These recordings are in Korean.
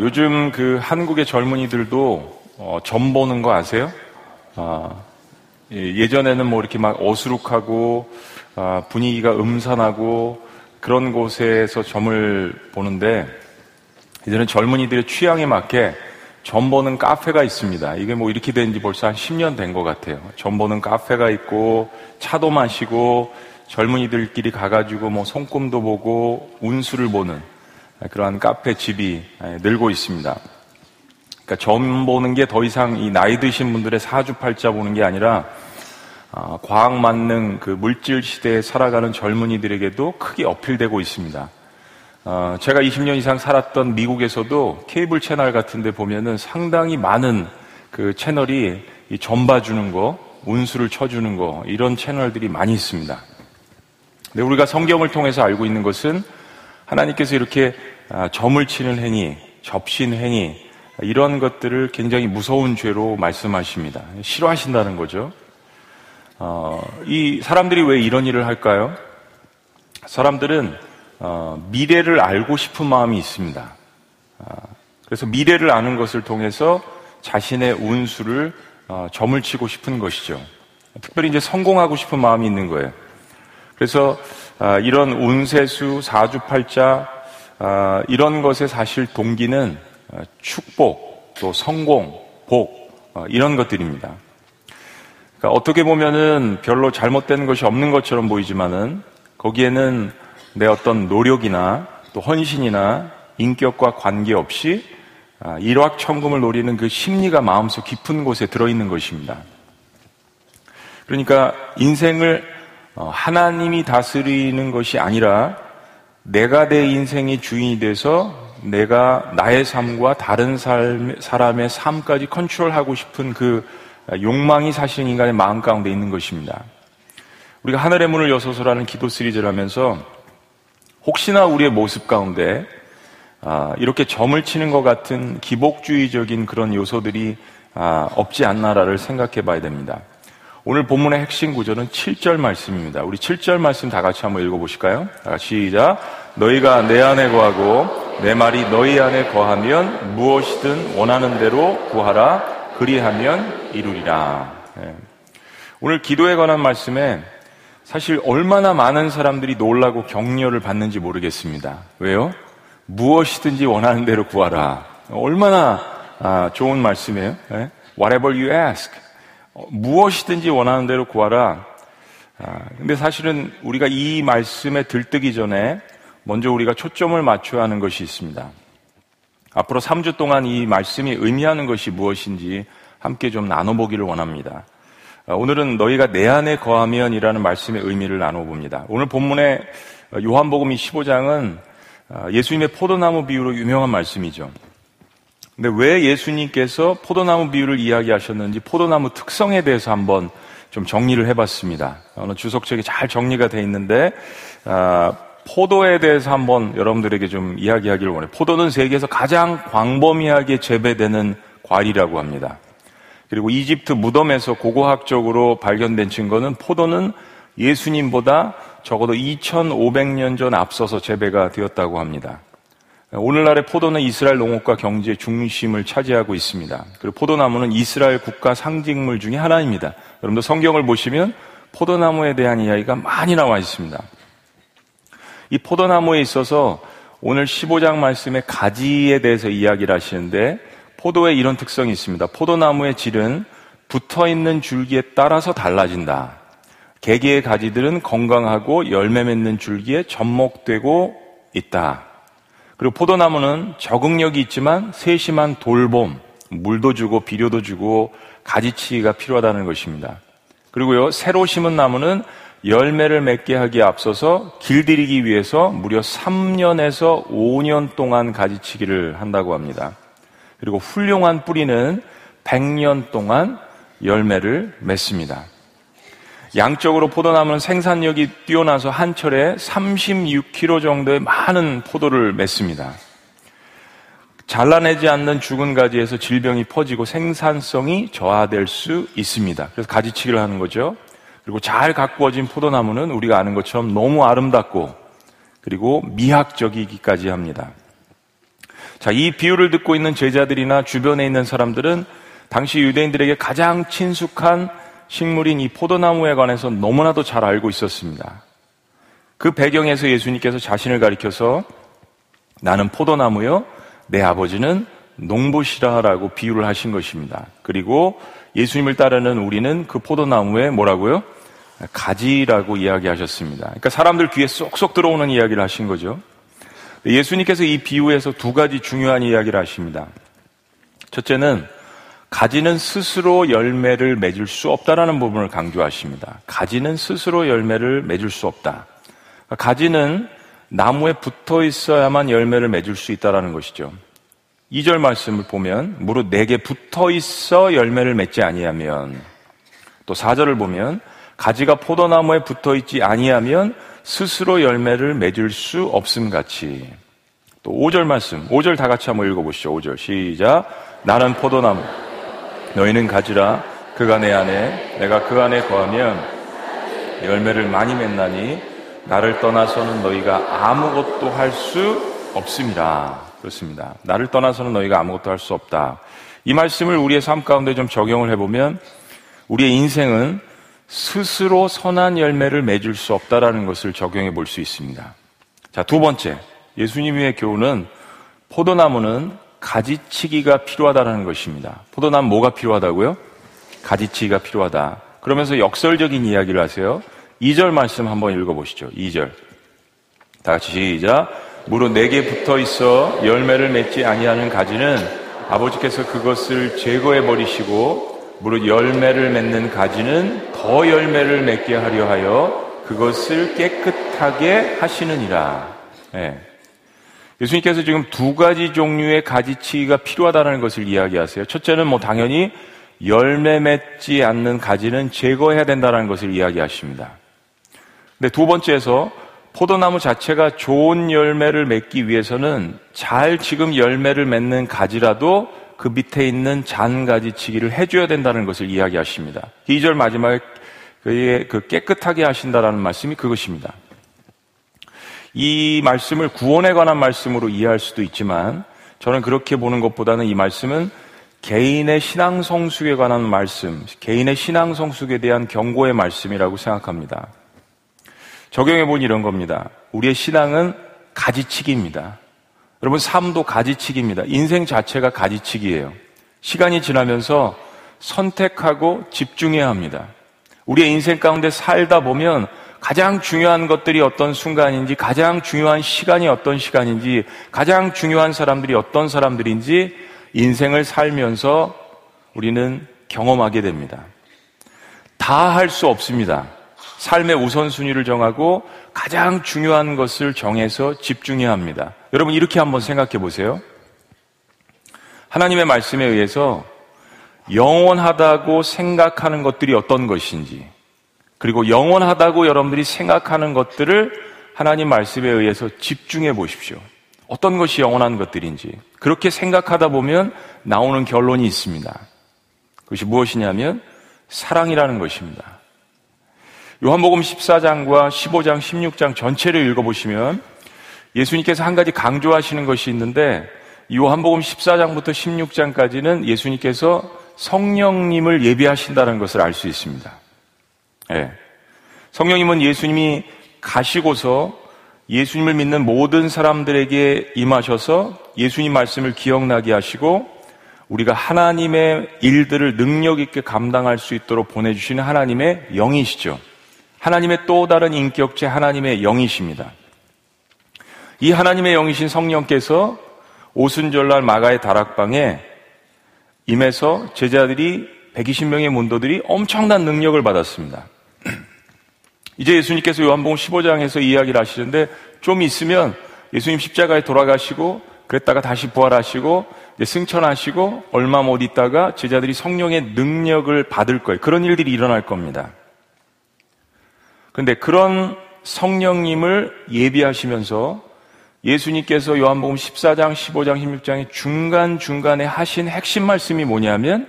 요즘 그 한국의 젊은이들도 어, 점 보는 거 아세요? 아, 예전에는 뭐 이렇게 막 어수룩하고 아, 분위기가 음산하고 그런 곳에서 점을 보는데 이제는 젊은이들의 취향에 맞게 점 보는 카페가 있습니다. 이게 뭐 이렇게 된 지 벌써 한 10년 된 것 같아요. 점 보는 카페가 있고 차도 마시고 젊은이들끼리 가가지고 뭐 손금도 보고 운수를 보는 그러한 카페 집이 늘고 있습니다. 그러니까 점 보는 게 더 이상 이 나이 드신 분들의 사주팔자 보는 게 아니라 아, 과학 만능 그 물질 시대에 살아가는 젊은이들에게도 크게 어필되고 있습니다. 어, 제가 20년 이상 살았던 미국에서도 케이블 채널 같은데 보면은 상당히 많은 그 채널이 점 봐주는 거, 운수를 쳐주는 거 이런 채널들이 많이 있습니다. 근데 우리가 성경을 통해서 알고 있는 것은 하나님께서 이렇게 아, 점을 치는 행위, 접신 행위 이런 것들을 굉장히 무서운 죄로 말씀하십니다. 싫어하신다는 거죠. 어, 이 사람들이 왜 이런 일을 할까요? 사람들은 어, 미래를 알고 싶은 마음이 있습니다. 어, 그래서 미래를 아는 것을 통해서 자신의 운수를 어, 점을 치고 싶은 것이죠. 특별히 이제 성공하고 싶은 마음이 있는 거예요. 그래서 아, 이런 운세수, 사주팔자 아, 이런 것의 사실 동기는 어, 축복, 또 성공, 복 어, 이런 것들입니다. 그러니까 어떻게 보면은 별로 잘못된 것이 없는 것처럼 보이지만은 거기에는 내 어떤 노력이나 또 헌신이나 인격과 관계없이 아, 일확천금을 노리는 그 심리가 마음속 깊은 곳에 들어있는 것입니다. 그러니까 인생을 어, 하나님이 다스리는 것이 아니라 내가 내 인생의 주인이 돼서 내가 나의 삶과 다른 삶, 사람의 삶까지 컨트롤하고 싶은 그 욕망이 사실 인간의 마음 가운데 있는 것입니다. 우리가 하늘의 문을 여서서라는 기도 시리즈를 하면서 혹시나 우리의 모습 가운데 아, 이렇게 점을 치는 것 같은 기복주의적인 그런 요소들이 아, 없지 않나라를 생각해 봐야 됩니다. 오늘 본문의 핵심 구절은 7절 말씀입니다. 우리 7절 말씀 다 같이 한번 읽어보실까요? 시작. 너희가 내 안에 거하고 내 말이 너희 안에 거하면 무엇이든 원하는 대로 구하라. 그리하면 이루리라. 네. 오늘 기도에 관한 말씀에 사실 얼마나 많은 사람들이 놀라고 격려를 받는지 모르겠습니다. 왜요? 무엇이든지 원하는 대로 구하라. 얼마나 아, 좋은 말씀이에요. 네? Whatever you ask. 어, 무엇이든지 원하는 대로 구하라. 아, 근데 사실은 우리가 이 말씀에 들뜨기 전에 먼저 우리가 초점을 맞춰야 하는 것이 있습니다. 앞으로 3주 동안 이 말씀이 의미하는 것이 무엇인지 함께 좀 나눠보기를 원합니다. 어, 오늘은 너희가 내 안에 거하면이라는 말씀의 의미를 나눠봅니다. 오늘 본문의 요한복음 이 15장은 어, 예수님의 포도나무 비유로 유명한 말씀이죠. 근데 왜 예수님께서 포도나무 비유를 이야기하셨는지 포도나무 특성에 대해서 한번 좀 정리를 해봤습니다. 어느 주석책에 잘 정리가 돼 있는데 아, 포도에 대해서 한번 여러분들에게 좀 이야기하기를 원해요. 포도는 세계에서 가장 광범위하게 재배되는 과일이라고 합니다. 그리고 이집트 무덤에서 고고학적으로 발견된 증거는 포도는 예수님보다 적어도 2500년 전 앞서서 재배가 되었다고 합니다. 오늘날의 포도는 이스라엘 농업과 경제 중심을 차지하고 있습니다. 그리고 포도나무는 이스라엘 국가 상징물 중의 하나입니다. 여러분들 성경을 보시면 포도나무에 대한 이야기가 많이 나와 있습니다. 이 포도나무에 있어서 오늘 15장 말씀의 가지에 대해서 이야기를 하시는데 포도에 이런 특성이 있습니다. 포도나무의 질은 붙어 있는 줄기에 따라서 달라진다. 개개의 가지들은 건강하고 열매 맺는 줄기에 접목되고 있다. 그리고 포도나무는 적응력이 있지만 세심한 돌봄, 물도 주고 비료도 주고 가지치기가 필요하다는 것입니다. 그리고요, 새로 심은 나무는 열매를 맺게 하기에 앞서서 길들이기 위해서 무려 3년에서 5년 동안 가지치기를 한다고 합니다. 그리고 훌륭한 뿌리는 100년 동안 열매를 맺습니다. 양적으로 포도나무는 생산력이 뛰어나서 한 철에 36kg 정도의 많은 포도를 맺습니다. 잘라내지 않는 죽은 가지에서 질병이 퍼지고 생산성이 저하될 수 있습니다. 그래서 가지치기를 하는 거죠. 그리고 잘 가꾸어진 포도나무는 우리가 아는 것처럼 너무 아름답고 그리고 미학적이기까지 합니다. 자, 이 비유를 듣고 있는 제자들이나 주변에 있는 사람들은 당시 유대인들에게 가장 친숙한 식물인 이 포도나무에 관해서 너무나도 잘 알고 있었습니다. 그 배경에서 예수님께서 자신을 가리켜서 나는 포도나무요, 내 아버지는 농부시라라고 비유를 하신 것입니다. 그리고 예수님을 따르는 우리는 그 포도나무에 뭐라고요? 가지라고 이야기하셨습니다. 그러니까 사람들 귀에 쏙쏙 들어오는 이야기를 하신 거죠. 예수님께서 이 비유에서 두 가지 중요한 이야기를 하십니다. 첫째는 가지는 스스로 열매를 맺을 수 없다라는 부분을 강조하십니다. 가지는 스스로 열매를 맺을 수 없다. 가지는 나무에 붙어 있어야만 열매를 맺을 수 있다라는 것이죠. 2절 말씀을 보면 무릇 내게 붙어 있어 열매를 맺지 아니하면 또 4절을 보면 가지가 포도나무에 붙어 있지 아니하면 스스로 열매를 맺을 수 없음 같이 또 5절 말씀 5절 다 같이 한번 읽어 보시죠. 5절 시작 나는 포도나무 너희는 가지라 그가 내 안에 내가 그 안에 거하면 열매를 많이 맺나니 나를 떠나서는 너희가 아무것도 할 수 없습니다. 그렇습니다. 나를 떠나서는 너희가 아무것도 할 수 없다. 이 말씀을 우리의 삶 가운데 좀 적용을 해보면 우리의 인생은 스스로 선한 열매를 맺을 수 없다라는 것을 적용해 볼 수 있습니다. 자, 두 번째. 예수님의 교훈은 포도나무는 가지치기가 필요하다는 것입니다. 포도나무 뭐가 필요하다고요? 가지치기가 필요하다. 그러면서 역설적인 이야기를 하세요. 2절 말씀 한번 읽어보시죠. 2절. 다 같이 시작. 무릇 내게 붙어 있어 열매를 맺지 아니하는 가지는 아버지께서 그것을 제거해 버리시고 무릇 열매를 맺는 가지는 더 열매를 맺게 하려 하여 그것을 깨끗하게 하시느니라. 네. 예수님께서 지금 두 가지 종류의 가지치기가 필요하다는 것을 이야기하세요. 첫째는 뭐 당연히 열매 맺지 않는 가지는 제거해야 된다는 것을 이야기하십니다. 근데 두 번째에서 포도나무 자체가 좋은 열매를 맺기 위해서는 잘 지금 열매를 맺는 가지라도 그 밑에 있는 잔가지치기를 해줘야 된다는 것을 이야기하십니다. 2절 마지막에 그 깨끗하게 하신다라는 말씀이 그것입니다. 이 말씀을 구원에 관한 말씀으로 이해할 수도 있지만 저는 그렇게 보는 것보다는 이 말씀은 개인의 신앙 성숙에 관한 말씀, 개인의 신앙 성숙에 대한 경고의 말씀이라고 생각합니다. 적용해 보니 이런 겁니다. 우리의 신앙은 가지치기입니다. 여러분, 삶도 가지치기입니다. 인생 자체가 가지치기예요. 시간이 지나면서 선택하고 집중해야 합니다. 우리의 인생 가운데 살다 보면 가장 중요한 것들이 어떤 순간인지, 가장 중요한 시간이 어떤 시간인지, 가장 중요한 사람들이 어떤 사람들인지 인생을 살면서 우리는 경험하게 됩니다. 다 할 수 없습니다. 삶의 우선순위를 정하고 가장 중요한 것을 정해서 집중해야 합니다. 여러분 이렇게 한번 생각해 보세요. 하나님의 말씀에 의해서 영원하다고 생각하는 것들이 어떤 것인지, 그리고 영원하다고 여러분들이 생각하는 것들을 하나님 말씀에 의해서 집중해 보십시오. 어떤 것이 영원한 것들인지. 그렇게 생각하다 보면 나오는 결론이 있습니다. 그것이 무엇이냐면 사랑이라는 것입니다. 요한복음 14장과 15장, 16장 전체를 읽어보시면 예수님께서 한 가지 강조하시는 것이 있는데 요한복음 14장부터 16장까지는 예수님께서 성령님을 예비하신다는 것을 알 수 있습니다. 네. 성령님은 예수님이 가시고서 예수님을 믿는 모든 사람들에게 임하셔서 예수님 말씀을 기억나게 하시고 우리가 하나님의 일들을 능력 있게 감당할 수 있도록 보내주시는 하나님의 영이시죠. 하나님의 또 다른 인격체 하나님의 영이십니다. 이 하나님의 영이신 성령께서 오순절날 마가의 다락방에 임해서 제자들이 120명의 문도들이 엄청난 능력을 받았습니다. 이제 예수님께서 요한복음 15장에서 이야기를 하시는데 좀 있으면 예수님 십자가에 돌아가시고 그랬다가 다시 부활하시고 승천하시고 얼마 못 있다가 제자들이 성령의 능력을 받을 거예요. 그런 일들이 일어날 겁니다. 그런데 그런 성령님을 예비하시면서 예수님께서 요한복음 14장, 15장, 16장의 중간중간에 하신 핵심 말씀이 뭐냐면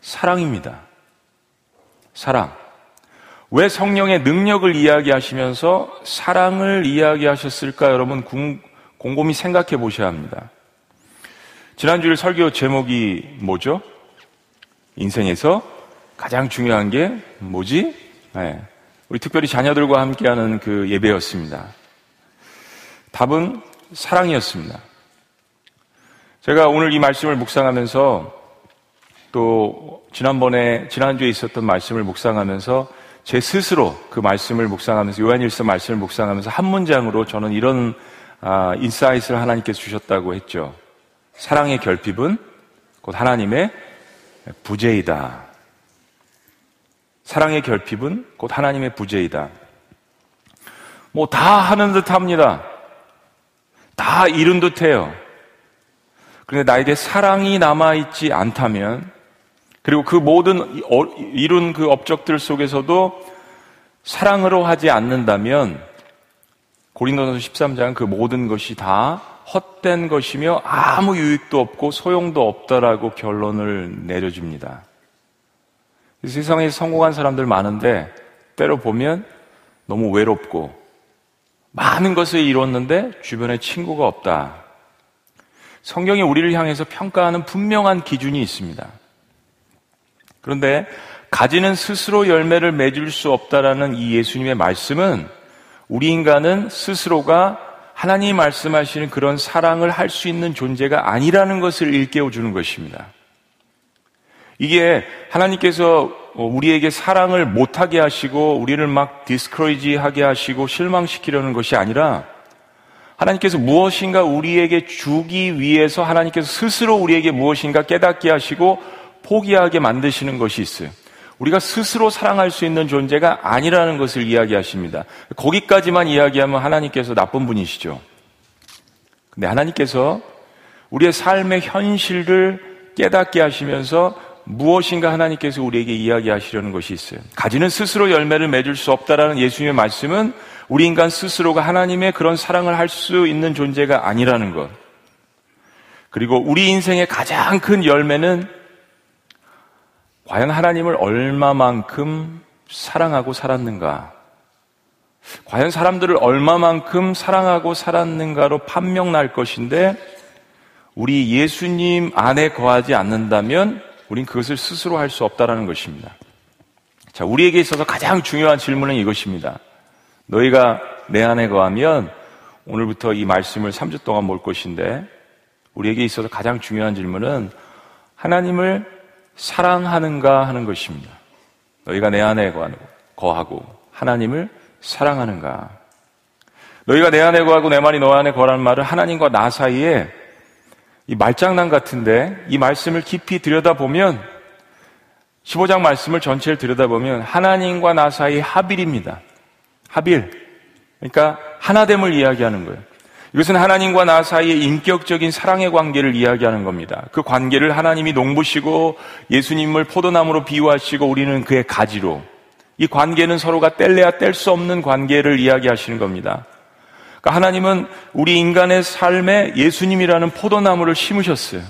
사랑입니다. 사랑. 왜 성령의 능력을 이야기하시면서 사랑을 이야기하셨을까 여러분 곰곰이 생각해 보셔야 합니다. 지난주일 설교 제목이 뭐죠? 인생에서 가장 중요한 게 뭐지? 네. 우리 특별히 자녀들과 함께하는 그 예배였습니다. 답은 사랑이었습니다. 제가 오늘 이 말씀을 묵상하면서 또 지난번에 지난주에 있었던 말씀을 묵상하면서 제 스스로 그 말씀을 묵상하면서 요한일서 말씀을 묵상하면서 한 문장으로 저는 이런 아, insight를 하나님께서 주셨다고 했죠. 사랑의 결핍은 곧 하나님의 부재이다. 사랑의 결핍은 곧 하나님의 부재이다. 뭐 다 하는 듯 합니다. 다 이룬 듯 해요. 그런데 나에게 사랑이 남아있지 않다면, 그리고 그 모든 이룬 그 업적들 속에서도 사랑으로 하지 않는다면, 고린도전서 13장 그 모든 것이 다 헛된 것이며 아무 유익도 없고 소용도 없다라고 결론을 내려줍니다. 세상에 성공한 사람들 많은데 때로 보면 너무 외롭고 많은 것을 이뤘는데 주변에 친구가 없다. 성경이 우리를 향해서 평가하는 분명한 기준이 있습니다. 그런데 가지는 스스로 열매를 맺을 수 없다라는 이 예수님의 말씀은 우리 인간은 스스로가 하나님이 말씀하시는 그런 사랑을 할 수 있는 존재가 아니라는 것을 일깨워 주는 것입니다. 이게 하나님께서 우리에게 사랑을 못하게 하시고 우리를 막 디스크로이지 하게 하시고 실망시키려는 것이 아니라 하나님께서 무엇인가 우리에게 주기 위해서 하나님께서 스스로 우리에게 무엇인가 깨닫게 하시고 포기하게 만드시는 것이 있어요. 우리가 스스로 사랑할 수 있는 존재가 아니라는 것을 이야기하십니다. 거기까지만 이야기하면 하나님께서 나쁜 분이시죠. 근데 하나님께서 우리의 삶의 현실을 깨닫게 하시면서 무엇인가 하나님께서 우리에게 이야기하시려는 것이 있어요. 가지는 스스로 열매를 맺을 수 없다라는 예수님의 말씀은 우리 인간 스스로가 하나님의 그런 사랑을 할 수 있는 존재가 아니라는 것. 그리고 우리 인생의 가장 큰 열매는 과연 하나님을 얼마만큼 사랑하고 살았는가? 과연 사람들을 얼마만큼 사랑하고 살았는가로 판명 날 것인데, 우리 예수님 안에 거하지 않는다면, 우린 그것을 스스로 할 수 없다라는 것입니다. 자, 우리에게 있어서 가장 중요한 질문은 이것입니다. 너희가 내 안에 거하면, 오늘부터 이 말씀을 3주 동안 볼 것인데, 우리에게 있어서 가장 중요한 질문은, 하나님을 사랑하는가 하는 것입니다. 너희가 내 안에 거하고 하나님을 사랑하는가. 너희가 내 안에 거하고 내 말이 너 안에 거라는 말은 하나님과 나 사이에 이 말장난 같은데 이 말씀을 깊이 들여다보면 15장 말씀을 전체를 들여다보면 하나님과 나 사이 합일입니다. 합일. 그러니까 하나됨을 이야기하는 거예요. 이것은 하나님과 나 사이의 인격적인 사랑의 관계를 이야기하는 겁니다. 그 관계를 하나님이 농부시고 예수님을 포도나무로 비유하시고 우리는 그의 가지로 이 관계는 서로가 뗄래야 뗄 수 없는 관계를 이야기하시는 겁니다. 그러니까 하나님은 우리 인간의 삶에 예수님이라는 포도나무를 심으셨어요.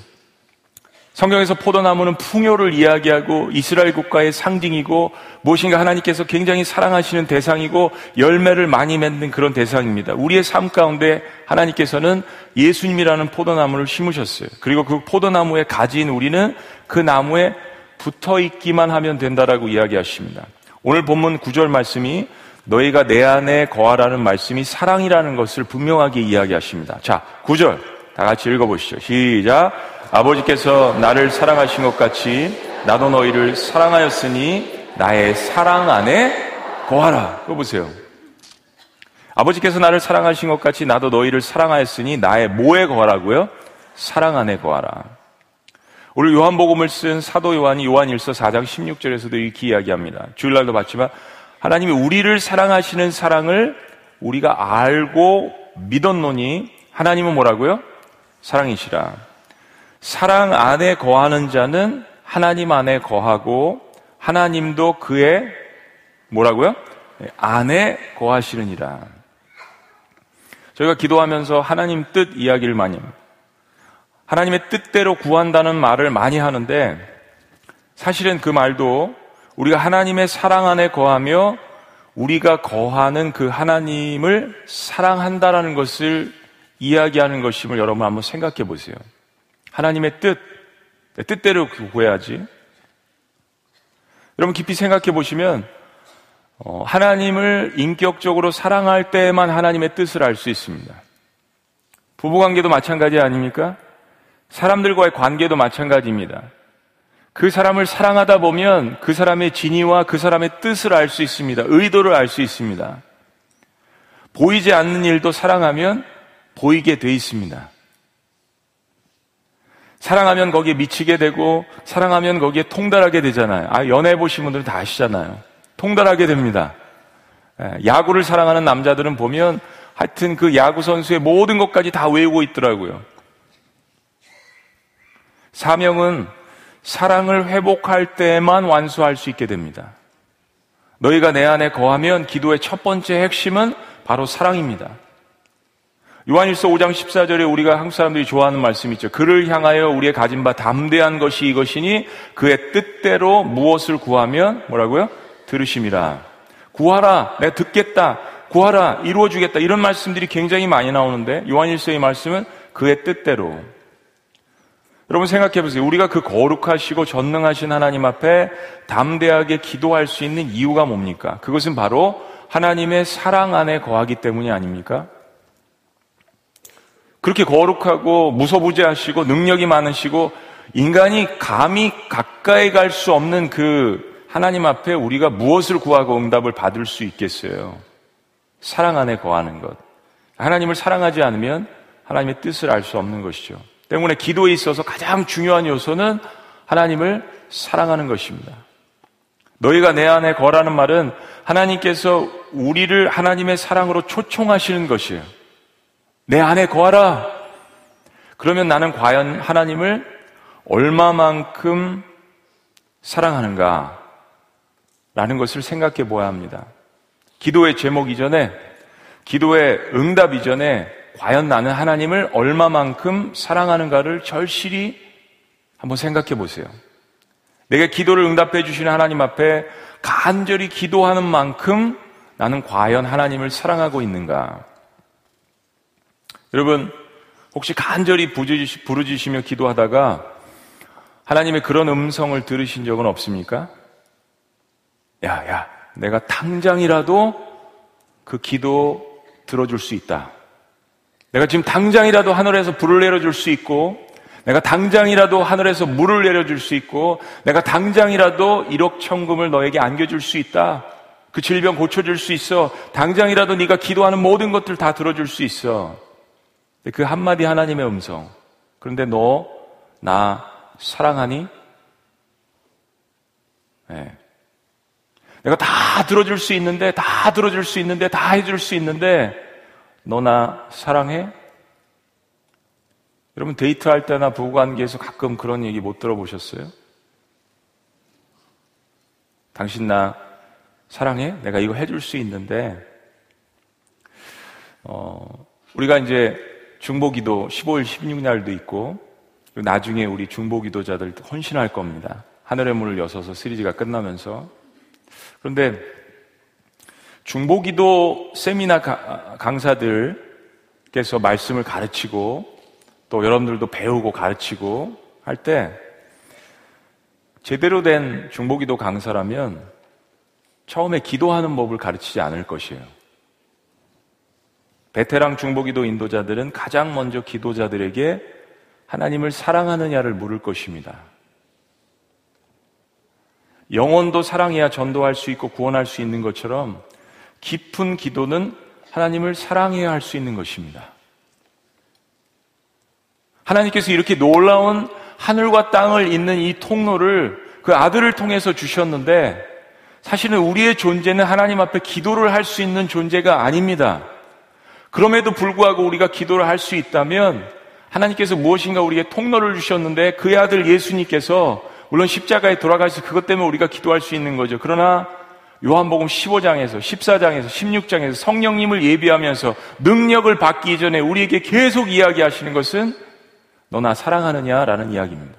성경에서 포도나무는 풍요를 이야기하고 이스라엘 국가의 상징이고 무엇인가 하나님께서 굉장히 사랑하시는 대상이고 열매를 많이 맺는 그런 대상입니다. 우리의 삶 가운데 하나님께서는 예수님이라는 포도나무를 심으셨어요. 그리고 그 포도나무에 가지인 우리는 그 나무에 붙어 있기만 하면 된다라고 이야기하십니다. 오늘 본문 구절 말씀이 너희가 내 안에 거하라는 말씀이 사랑이라는 것을 분명하게 이야기하십니다. 자, 구절다 같이 읽어보시죠. 시작. 아버지께서 나를 사랑하신 것 같이 나도 너희를 사랑하였으니 나의 사랑 안에 거하라. 그거 보세요. 아버지께서 나를 사랑하신 것 같이 나도 너희를 사랑하였으니 나의 뭐에 거하라고요? 사랑 안에 거하라. 오늘 요한복음을 쓴 사도 요한이 요한 1서 4장 16절에서도 이렇게 이야기합니다. 주일날도 봤지만 하나님이 우리를 사랑하시는 사랑을 우리가 알고 믿었노니 하나님은 뭐라고요? 사랑이시라. 사랑 안에 거하는 자는 하나님 안에 거하고 하나님도 그의 뭐라고요? 안에 거하시느니라. 저희가 기도하면서 하나님 뜻 이야기를 많이 합니다. 하나님의 뜻대로 구한다는 말을 많이 하는데 사실은 그 말도 우리가 하나님의 사랑 안에 거하며 우리가 거하는 그 하나님을 사랑한다라는 것을 이야기하는 것임을 여러분 한번 생각해 보세요. 하나님의 뜻, 뜻대로 구해야지. 여러분 깊이 생각해 보시면 어, 하나님을 인격적으로 사랑할 때만 하나님의 뜻을 알 수 있습니다. 부부 관계도 마찬가지 아닙니까? 사람들과의 관계도 마찬가지입니다. 그 사람을 사랑하다 보면 그 사람의 진위와 그 사람의 뜻을 알 수 있습니다. 의도를 알 수 있습니다. 보이지 않는 일도 사랑하면 보이게 돼 있습니다. 사랑하면 거기에 미치게 되고 사랑하면 거기에 통달하게 되잖아요. 아, 연애 보신 분들은 다 아시잖아요. 통달하게 됩니다. 예, 야구를 사랑하는 남자들은 보면 하여튼 그 야구 선수의 모든 것까지 다 외우고 있더라고요. 사명은 사랑을 회복할 때만 완수할 수 있게 됩니다. 너희가 내 안에 거하면 기도의 첫 번째 핵심은 바로 사랑입니다. 요한일서 5장 14절에 우리가 한국 사람들이 좋아하는 말씀이 있죠. 그를 향하여 우리의 가진 바 담대한 것이 이것이니 그의 뜻대로 무엇을 구하면 뭐라고요? 들으심이라. 구하라. 내가 듣겠다. 구하라. 이루어 주겠다. 이런 말씀들이 굉장히 많이 나오는데 요한일서의 말씀은 그의 뜻대로. 여러분 생각해 보세요. 우리가 그 거룩하시고 전능하신 하나님 앞에 담대하게 기도할 수 있는 이유가 뭡니까? 그것은 바로 하나님의 사랑 안에 거하기 때문이 아닙니까? 그렇게 거룩하고 무소부재하시고 능력이 많으시고 인간이 감히 가까이 갈 수 없는 그 하나님 앞에 우리가 무엇을 구하고 응답을 받을 수 있겠어요? 사랑 안에 거하는 것. 하나님을 사랑하지 않으면 하나님의 뜻을 알 수 없는 것이죠. 때문에 기도에 있어서 가장 중요한 요소는 하나님을 사랑하는 것입니다. 너희가 내 안에 거라는 말은 하나님께서 우리를 하나님의 사랑으로 초청하시는 것이에요. 내 안에 거하라. 그러면 나는 과연 하나님을 얼마만큼 사랑하는가? 라는 것을 생각해 보아야 합니다. 기도의 제목 이전에, 기도의 응답 이전에, 과연 나는 하나님을 얼마만큼 사랑하는가를 절실히 한번 생각해 보세요. 내가 기도를 응답해 주시는 하나님 앞에 간절히 기도하는 만큼 나는 과연 하나님을 사랑하고 있는가? 여러분, 혹시 간절히 부르짖으시며 기도하다가 하나님의 그런 음성을 들으신 적은 없습니까? 야, 야, 내가 당장이라도 그 기도 들어줄 수 있다. 내가 지금 당장이라도 하늘에서 불을 내려줄 수 있고, 내가 당장이라도 하늘에서 물을 내려줄 수 있고, 내가 당장이라도 1억 천금을 너에게 안겨줄 수 있다. 그 질병 고쳐줄 수 있어. 당장이라도 네가 기도하는 모든 것들 다 들어줄 수 있어. 그 한마디 하나님의 음성. 그런데 너, 나 사랑하니? 네. 내가 다 들어줄 수 있는데, 다 들어줄 수 있는데, 다 해줄 수 있는데, 너나 사랑해? 여러분 데이트할 때나 부부관계에서 가끔 그런 얘기 못 들어보셨어요? 당신 나 사랑해? 내가 이거 해줄 수 있는데, 어, 우리가 이제 중보기도 15일, 16날도 있고 나중에 우리 중보기도자들 헌신할 겁니다. 하늘의 문을 여서서 시리즈가 끝나면서 그런데 중보기도 세미나 강사들께서 말씀을 가르치고 또 여러분들도 배우고 가르치고 할 때 제대로 된 중보기도 강사라면 처음에 기도하는 법을 가르치지 않을 것이에요. 베테랑 중보기도 인도자들은 가장 먼저 기도자들에게 하나님을 사랑하느냐를 물을 것입니다. 영혼도 사랑해야 전도할 수 있고 구원할 수 있는 것처럼 깊은 기도는 하나님을 사랑해야 할 수 있는 것입니다. 하나님께서 이렇게 놀라운 하늘과 땅을 잇는 이 통로를 그 아들을 통해서 주셨는데 사실은 우리의 존재는 하나님 앞에 기도를 할 수 있는 존재가 아닙니다. 그럼에도 불구하고 우리가 기도를 할 수 있다면 하나님께서 무엇인가 우리에게 통로를 주셨는데 그의 아들 예수님께서 물론 십자가에 돌아가셔서 그것 때문에 우리가 기도할 수 있는 거죠. 그러나 요한복음 15장에서 14장에서 16장에서 성령님을 예비하면서 능력을 받기 이전에 우리에게 계속 이야기하시는 것은 너나 사랑하느냐라는 이야기입니다.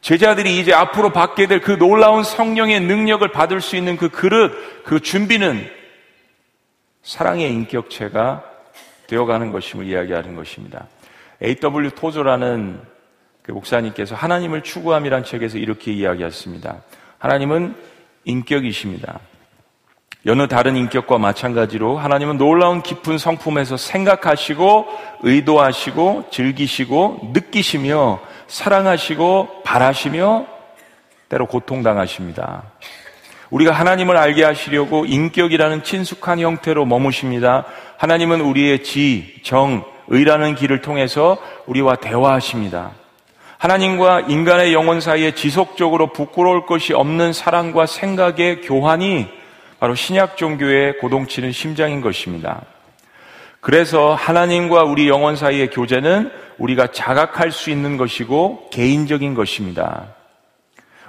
제자들이 이제 앞으로 받게 될 그 놀라운 성령의 능력을 받을 수 있는 그 그릇, 그 준비는 사랑의 인격체가 되어가는 것임을 이야기하는 것입니다. A.W. 토조라는 그 목사님께서 하나님을 추구함이란 책에서 이렇게 이야기했습니다. 하나님은 인격이십니다. 여느 다른 인격과 마찬가지로 하나님은 놀라운 깊은 성품에서 생각하시고 의도하시고 즐기시고 느끼시며 사랑하시고 바라시며 때로 고통당하십니다. 우리가 하나님을 알게 하시려고 인격이라는 친숙한 형태로 머무십니다. 하나님은 우리의 지, 정, 의라는 길을 통해서 우리와 대화하십니다. 하나님과 인간의 영혼 사이에 지속적으로 부끄러울 것이 없는 사랑과 생각의 교환이 바로 신약 종교의 고동치는 심장인 것입니다. 그래서 하나님과 우리 영혼 사이의 교제는 우리가 자각할 수 있는 것이고 개인적인 것입니다.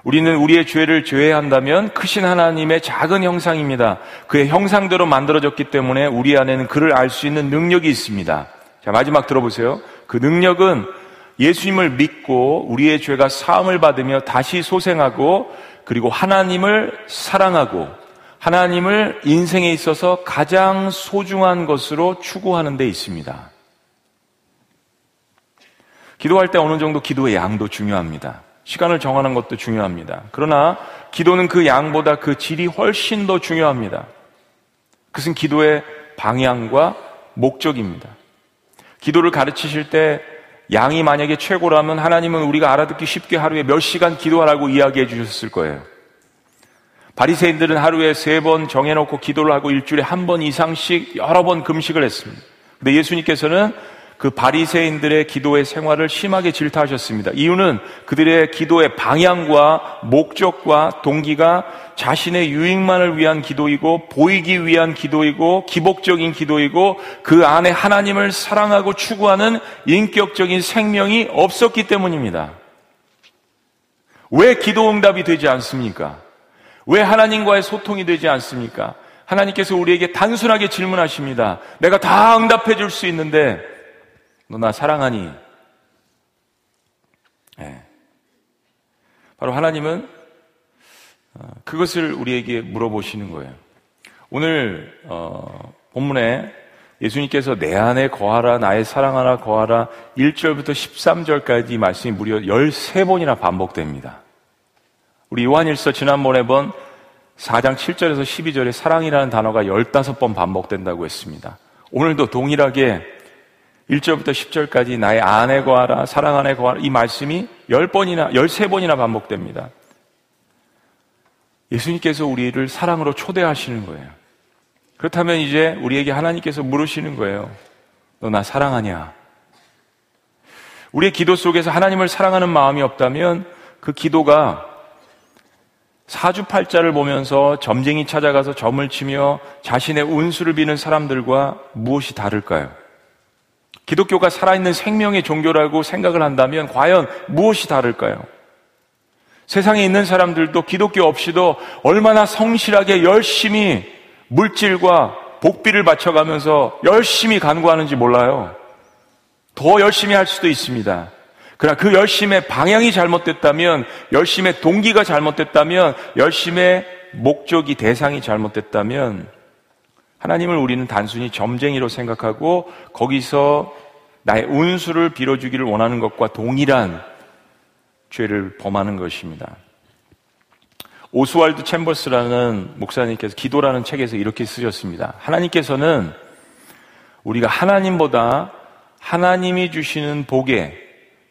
우리는 우리의 죄를 죄해한다면 크신 하나님의 작은 형상입니다. 그의 형상대로 만들어졌기 때문에 우리 안에는 그를 알 수 있는 능력이 있습니다. 자, 마지막 들어보세요. 그 능력은 예수님을 믿고 우리의 죄가 사함을 받으며 다시 소생하고 그리고 하나님을 사랑하고 하나님을 인생에 있어서 가장 소중한 것으로 추구하는 데 있습니다. 기도할 때 어느 정도 기도의 양도 중요합니다. 시간을 정하는 것도 중요합니다. 그러나 기도는 그 양보다 그 질이 훨씬 더 중요합니다. 그것은 기도의 방향과 목적입니다. 기도를 가르치실 때 양이 만약에 최고라면 하나님은 우리가 알아듣기 쉽게 하루에 몇 시간 기도하라고 이야기해 주셨을 거예요. 바리새인들은 하루에 세 번 정해놓고 기도를 하고 일주일에 한 번 이상씩 여러 번 금식을 했습니다. 근데 예수님께서는 그 바리새인들의 기도의 생활을 심하게 질타하셨습니다. 이유는 그들의 기도의 방향과 목적과 동기가 자신의 유익만을 위한 기도이고 보이기 위한 기도이고 기복적인 기도이고 그 안에 하나님을 사랑하고 추구하는 인격적인 생명이 없었기 때문입니다. 왜 기도 응답이 되지 않습니까? 왜 하나님과의 소통이 되지 않습니까? 하나님께서 우리에게 단순하게 질문하십니다. 내가 다 응답해 줄 수 있는데 너 나 사랑하니? 네. 바로 하나님은 어, 그것을 우리에게 물어보시는 거예요. 오늘 어, 본문에 예수님께서 내 안에 거하라 나의 사랑하라 거하라 1절부터 13절까지 말씀이 무려 13번이나 반복됩니다. 우리 요한일서 지난번에 본 4장 7절에서 12절에 사랑이라는 단어가 15번 반복된다고 했습니다. 오늘도 동일하게 1절부터 10절까지 나의 아내 거하라, 사랑 안에 거하라, 이 말씀이 10번이나, 13번이나 반복됩니다. 예수님께서 우리를 사랑으로 초대하시는 거예요. 그렇다면 이제 우리에게 하나님께서 물으시는 거예요. 너 나 사랑하냐? 우리의 기도 속에서 하나님을 사랑하는 마음이 없다면 그 기도가 사주팔자를 보면서 점쟁이 찾아가서 점을 치며 자신의 운수를 비는 사람들과 무엇이 다를까요? 기독교가 살아있는 생명의 종교라고 생각을 한다면 과연 무엇이 다를까요? 세상에 있는 사람들도 기독교 없이도 얼마나 성실하게 열심히 물질과 복비를 바쳐가면서 열심히 간구하는지 몰라요. 더 열심히 할 수도 있습니다. 그러나 그 열심의 방향이 잘못됐다면, 열심의 동기가 잘못됐다면, 열심의 목적이 대상이 잘못됐다면, 하나님을 우리는 단순히 점쟁이로 생각하고 거기서 나의 운수를 빌어주기를 원하는 것과 동일한 죄를 범하는 것입니다. 오스왈드 챔버스라는 목사님께서 기도라는 책에서 이렇게 쓰셨습니다. 하나님께서는 우리가 하나님보다 하나님이 주시는 복에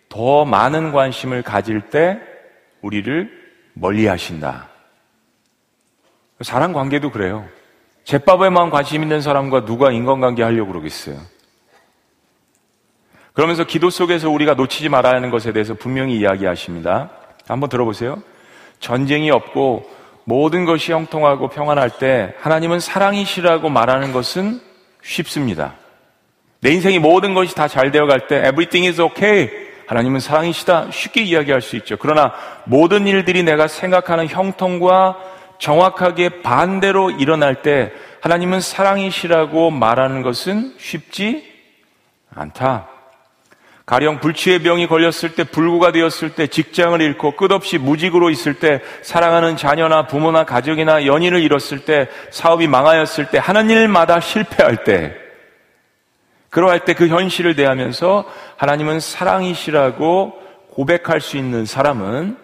더 많은 관심을 가질 때 우리를 멀리 하신다. 사람 관계도 그래요. 제밥에만 관심 있는 사람과 누가 인간관계 하려고 그러겠어요. 그러면서 기도 속에서 우리가 놓치지 말아야 하는 것에 대해서 분명히 이야기하십니다. 한번 들어보세요. 전쟁이 없고 모든 것이 형통하고 평안할 때 하나님은 사랑이시라고 말하는 것은 쉽습니다. 내 인생이 모든 것이 다 잘 되어 갈 때 everything is okay. 하나님은 사랑이시다. 쉽게 이야기할 수 있죠. 그러나 모든 일들이 내가 생각하는 형통과 정확하게 반대로 일어날 때 하나님은 사랑이시라고 말하는 것은 쉽지 않다. 가령 불치의 병이 걸렸을 때, 불구가 되었을 때, 직장을 잃고 끝없이 무직으로 있을 때, 사랑하는 자녀나 부모나 가족이나 연인을 잃었을 때, 사업이 망하였을 때, 하는 일마다 실패할 때, 그러할 때 그 현실을 대하면서 하나님은 사랑이시라고 고백할 수 있는 사람은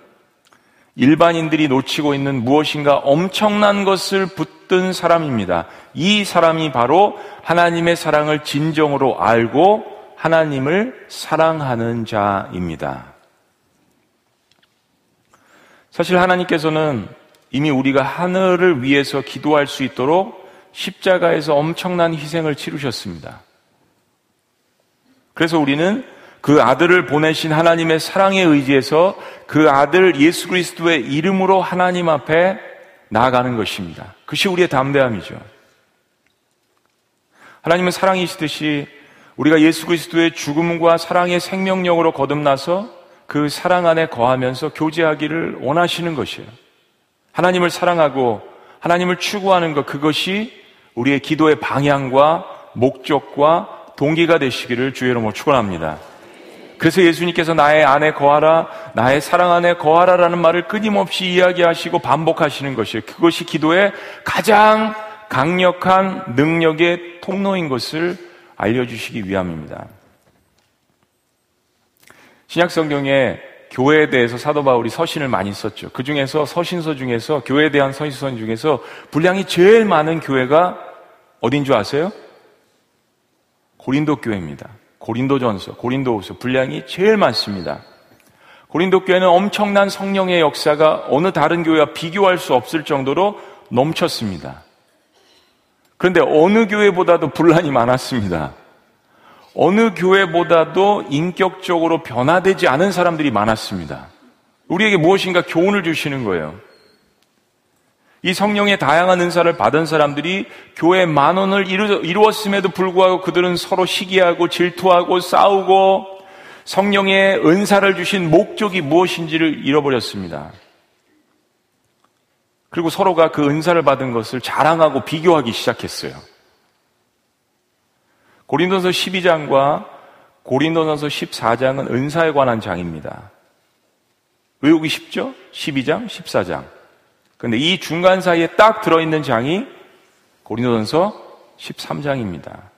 일반인들이 놓치고 있는 무엇인가 엄청난 것을 붙든 사람입니다. 이 사람이 바로 하나님의 사랑을 진정으로 알고 하나님을 사랑하는 자입니다. 사실 하나님께서는 이미 우리가 하늘을 위해서 기도할 수 있도록 십자가에서 엄청난 희생을 치르셨습니다. 그래서 우리는 그 아들을 보내신 하나님의 사랑에 의지해서 그 아들 예수 그리스도의 이름으로 하나님 앞에 나아가는 것입니다. 그것이 우리의 담대함이죠. 하나님은 사랑이시듯이 우리가 예수 그리스도의 죽음과 사랑의 생명력으로 거듭나서 그 사랑 안에 거하면서 교제하기를 원하시는 것이에요. 하나님을 사랑하고 하나님을 추구하는 것, 그것이 우리의 기도의 방향과 목적과 동기가 되시기를 주의 이름으로 축원합니다. 그래서 예수님께서 나의 안에 거하라, 나의 사랑 안에 거하라라는 말을 끊임없이 이야기하시고 반복하시는 것이에요. 그것이 기도의 가장 강력한 능력의 통로인 것을 알려주시기 위함입니다. 신약 성경에 교회에 대해서 사도 바울이 서신을 많이 썼죠. 그 중에서 서신서 중에서 교회에 대한 서신서 중에서 분량이 제일 많은 교회가 어딘 줄 아세요? 고린도 교회입니다. 고린도전서, 고린도후서 분량이 제일 많습니다. 고린도 교회는 엄청난 성령의 역사가 어느 다른 교회와 비교할 수 없을 정도로 넘쳤습니다. 그런데 어느 교회보다도 분란이 많았습니다. 어느 교회보다도 인격적으로 변화되지 않은 사람들이 많았습니다. 우리에게 무엇인가 교훈을 주시는 거예요. 이 성령의 다양한 은사를 받은 사람들이 교회 만원을 이루었음에도 불구하고 그들은 서로 시기하고 질투하고 싸우고 성령의 은사를 주신 목적이 무엇인지를 잃어버렸습니다. 그리고 서로가 그 은사를 받은 것을 자랑하고 비교하기 시작했어요. 고린도서 12장과 고린도서 14장은 은사에 관한 장입니다. 외우기 쉽죠? 12장, 14장. 근데 이 중간 사이에 딱 들어있는 장이 고린도전서 13장입니다.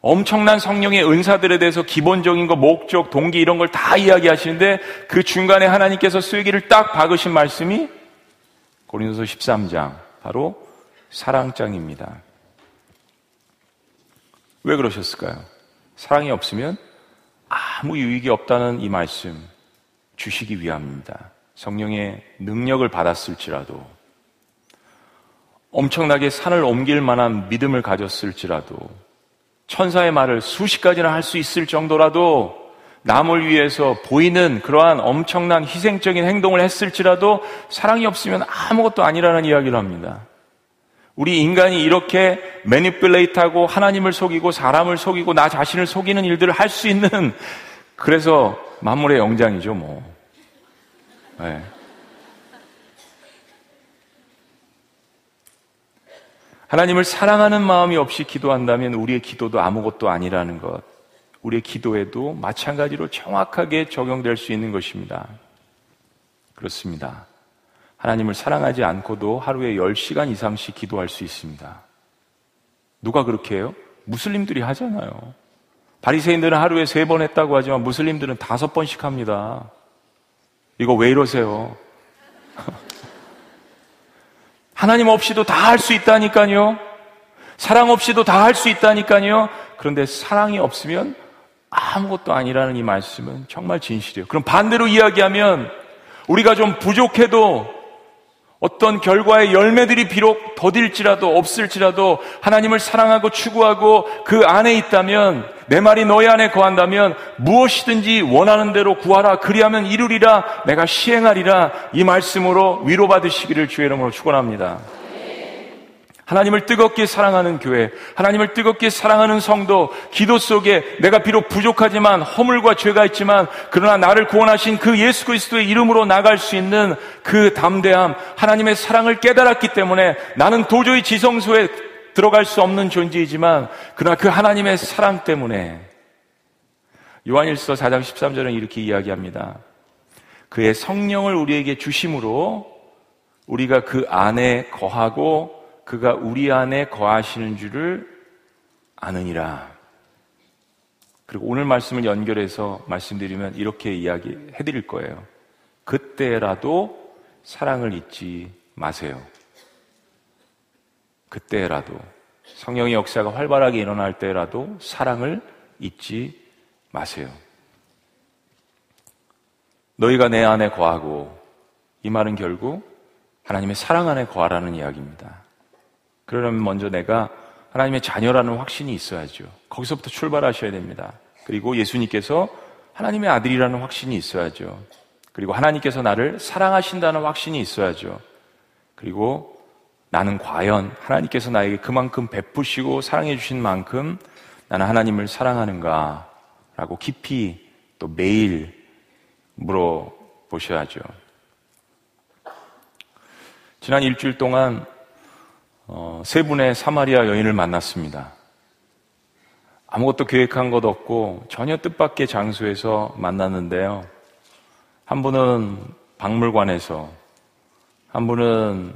엄청난 성령의 은사들에 대해서 기본적인 거, 목적, 동기 이런 걸 다 이야기하시는데 그 중간에 하나님께서 쐐기를 딱 박으신 말씀이 고린도서 13장, 바로 사랑장입니다. 왜 그러셨을까요? 사랑이 없으면 아무 유익이 없다는 이 말씀 주시기 위함입니다. 성령의 능력을 받았을지라도 엄청나게 산을 옮길 만한 믿음을 가졌을지라도 천사의 말을 수십 가지나 할 수 있을 정도라도 남을 위해서 보이는 그러한 엄청난 희생적인 행동을 했을지라도 사랑이 없으면 아무것도 아니라는 이야기를 합니다. 우리 인간이 이렇게 매니플레이트하고 하나님을 속이고 사람을 속이고 나 자신을 속이는 일들을 할 수 있는 그래서 만물의 영장이죠, 뭐. 네. 하나님을 사랑하는 마음이 없이 기도한다면 우리의 기도도 아무것도 아니라는 것. 우리의 기도에도 마찬가지로 정확하게 적용될 수 있는 것입니다. 그렇습니다. 하나님을 사랑하지 않고도 하루에 10시간 이상씩 기도할 수 있습니다. 누가 그렇게 해요? 무슬림들이 하잖아요. 바리새인들은 하루에 세 번 했다고 하지만 무슬림들은 다섯 번씩 합니다. 이거 왜 이러세요? 하나님 없이도 다 할 수 있다니까요. 사랑 없이도 다 할 수 있다니까요. 그런데 사랑이 없으면 아무것도 아니라는 이 말씀은 정말 진실이에요. 그럼 반대로 이야기하면 우리가 좀 부족해도 어떤 결과의 열매들이 비록 더딜지라도 없을지라도 하나님을 사랑하고 추구하고 그 안에 있다면 내 말이 너희 안에 거한다면 무엇이든지 원하는 대로 구하라 그리하면 이루리라 내가 시행하리라 이 말씀으로 위로받으시기를 주의 이름으로 축원합니다. 하나님을 뜨겁게 사랑하는 교회, 하나님을 뜨겁게 사랑하는 성도, 기도 속에 내가 비록 부족하지만 허물과 죄가 있지만 그러나 나를 구원하신 그 예수 그리스도의 이름으로 나갈 수 있는 그 담대함, 하나님의 사랑을 깨달았기 때문에 나는 도저히 지성소에 들어갈 수 없는 존재이지만 그러나 그 하나님의 사랑 때문에 요한일서 4장 13절은 이렇게 이야기합니다. 그의 성령을 우리에게 주심으로 우리가 그 안에 거하고 그가 우리 안에 거하시는 줄을 아느니라. 그리고 오늘 말씀을 연결해서 말씀드리면 이렇게 이야기해 드릴 거예요. 그때라도 사랑을 잊지 마세요. 그때라도 성령의 역사가 활발하게 일어날 때라도 사랑을 잊지 마세요. 너희가 내 안에 거하고 이 말은 결국 하나님의 사랑 안에 거하라는 이야기입니다. 그러려면 먼저 내가 하나님의 자녀라는 확신이 있어야죠. 거기서부터 출발하셔야 됩니다. 그리고 예수님께서 하나님의 아들이라는 확신이 있어야죠. 그리고 하나님께서 나를 사랑하신다는 확신이 있어야죠. 그리고 나는 과연 하나님께서 나에게 그만큼 베푸시고 사랑해 주신 만큼 나는 하나님을 사랑하는가? 라고 깊이 또 매일 물어보셔야죠. 지난 일주일 동안 어, 세 분의 사마리아 여인을 만났습니다. 아무것도 계획한 것 없고 전혀 뜻밖의 장소에서 만났는데요. 한 분은 박물관에서, 한 분은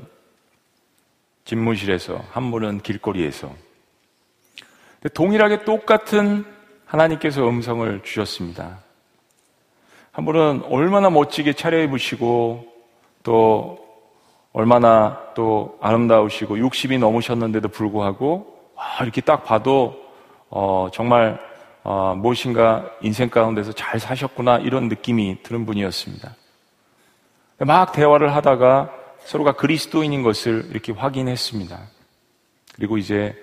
집무실에서, 한 분은 길거리에서. 동일하게 똑같은 하나님께서 음성을 주셨습니다. 한 분은 얼마나 멋지게 차려입으시고 또 얼마나 또 아름다우시고 60이 넘으셨는데도 불구하고 와, 이렇게 딱 봐도 어, 정말 어, 무엇인가 인생 가운데서 잘 사셨구나 이런 느낌이 드는 분이었습니다. 막 대화를 하다가 서로가 그리스도인인 것을 이렇게 확인했습니다. 그리고 이제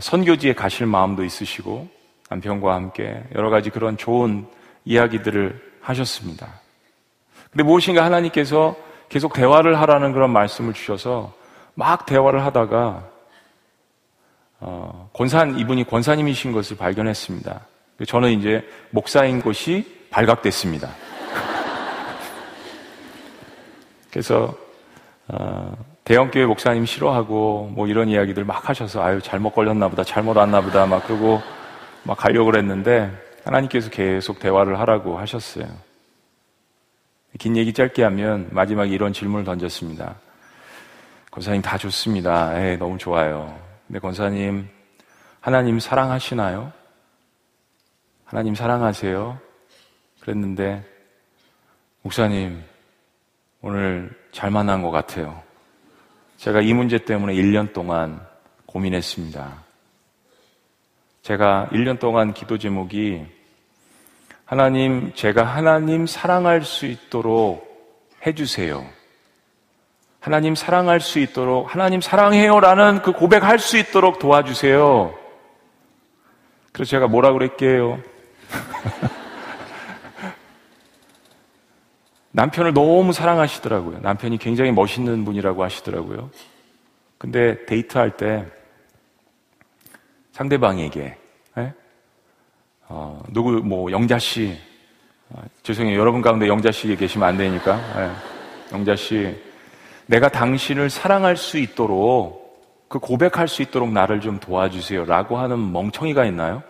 선교지에 가실 마음도 있으시고 남편과 함께 여러 가지 그런 좋은 이야기들을 하셨습니다. 근데 무엇인가 하나님께서 계속 대화를 하라는 그런 말씀을 주셔서 막 대화를 하다가 어, 권산 이분이 권사님이신 것을 발견했습니다. 저는 이제 목사인 것이 발각됐습니다. 그래서 어, 대형교회 목사님 싫어하고 뭐 이런 이야기들 막 하셔서 아유 잘못 걸렸나 보다 잘못 왔나 보다 막 그러고 막 가려고 그랬는데 하나님께서 계속 대화를 하라고 하셨어요. 긴 얘기 짧게 하면 마지막에 이런 질문을 던졌습니다. 권사님 다 좋습니다. 에 예, 너무 좋아요. 근데 권사님 하나님 사랑하시나요? 하나님 사랑하세요? 그랬는데 목사님 오늘 잘 만난 것 같아요. 제가 이 문제 때문에 1년 동안 고민했습니다. 제가 1년 동안 기도 제목이 하나님, 제가 하나님 사랑할 수 있도록 해주세요. 하나님 사랑할 수 있도록, 하나님 사랑해요 라는 그 고백할 수 있도록 도와주세요. 그래서 제가 뭐라 그랬게요? 남편을 너무 사랑하시더라고요. 남편이 굉장히 멋있는 분이라고 하시더라고요. 근데 데이트할 때 상대방에게 예? 어, 누구 뭐 영자 씨 어, 죄송해요 여러분 가운데 영자 씨 계시면 안 되니까 예. 영자 씨 내가 당신을 사랑할 수 있도록 그 고백할 수 있도록 나를 좀 도와주세요라고 하는 멍청이가 있나요?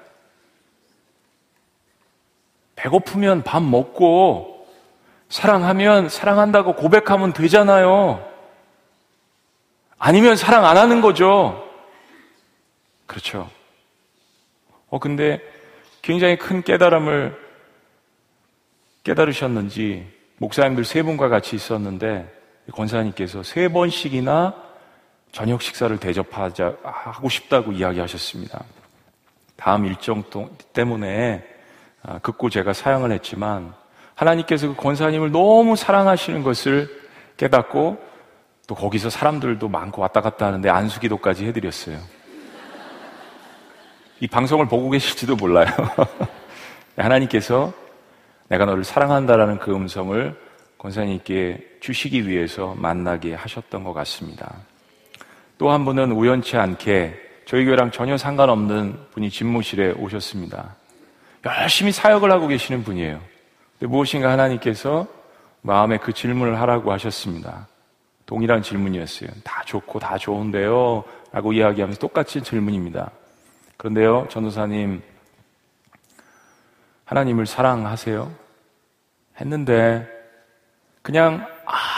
배고프면 밥 먹고 사랑하면 사랑한다고 고백하면 되잖아요. 아니면 사랑 안 하는 거죠. 그렇죠. 어, 근데 굉장히 큰 깨달음을 깨달으셨는지 목사님들 세 분과 같이 있었는데 권사님께서 세 번씩이나 저녁 식사를 대접하자 하고 싶다고 이야기하셨습니다. 다음 일정 때문에 아, 극고 제가 사양을 했지만 하나님께서 그 권사님을 너무 사랑하시는 것을 깨닫고 또 거기서 사람들도 많고 왔다 갔다 하는데 안수기도까지 해드렸어요. 이 방송을 보고 계실지도 몰라요. 하나님께서 내가 너를 사랑한다라는 그 음성을 권사님께 주시기 위해서 만나게 하셨던 것 같습니다. 또 한 분은 우연치 않게 저희 교회랑 전혀 상관없는 분이 집무실에 오셨습니다. 열심히 사역을 하고 계시는 분이에요. 무엇인가 하나님께서 마음에 그 질문을 하라고 하셨습니다. 동일한 질문이었어요. 다 좋고 다 좋은데요. 라고 이야기하면서 똑같이 질문입니다. 그런데요, 전도사님, 하나님을 사랑하세요? 했는데, 그냥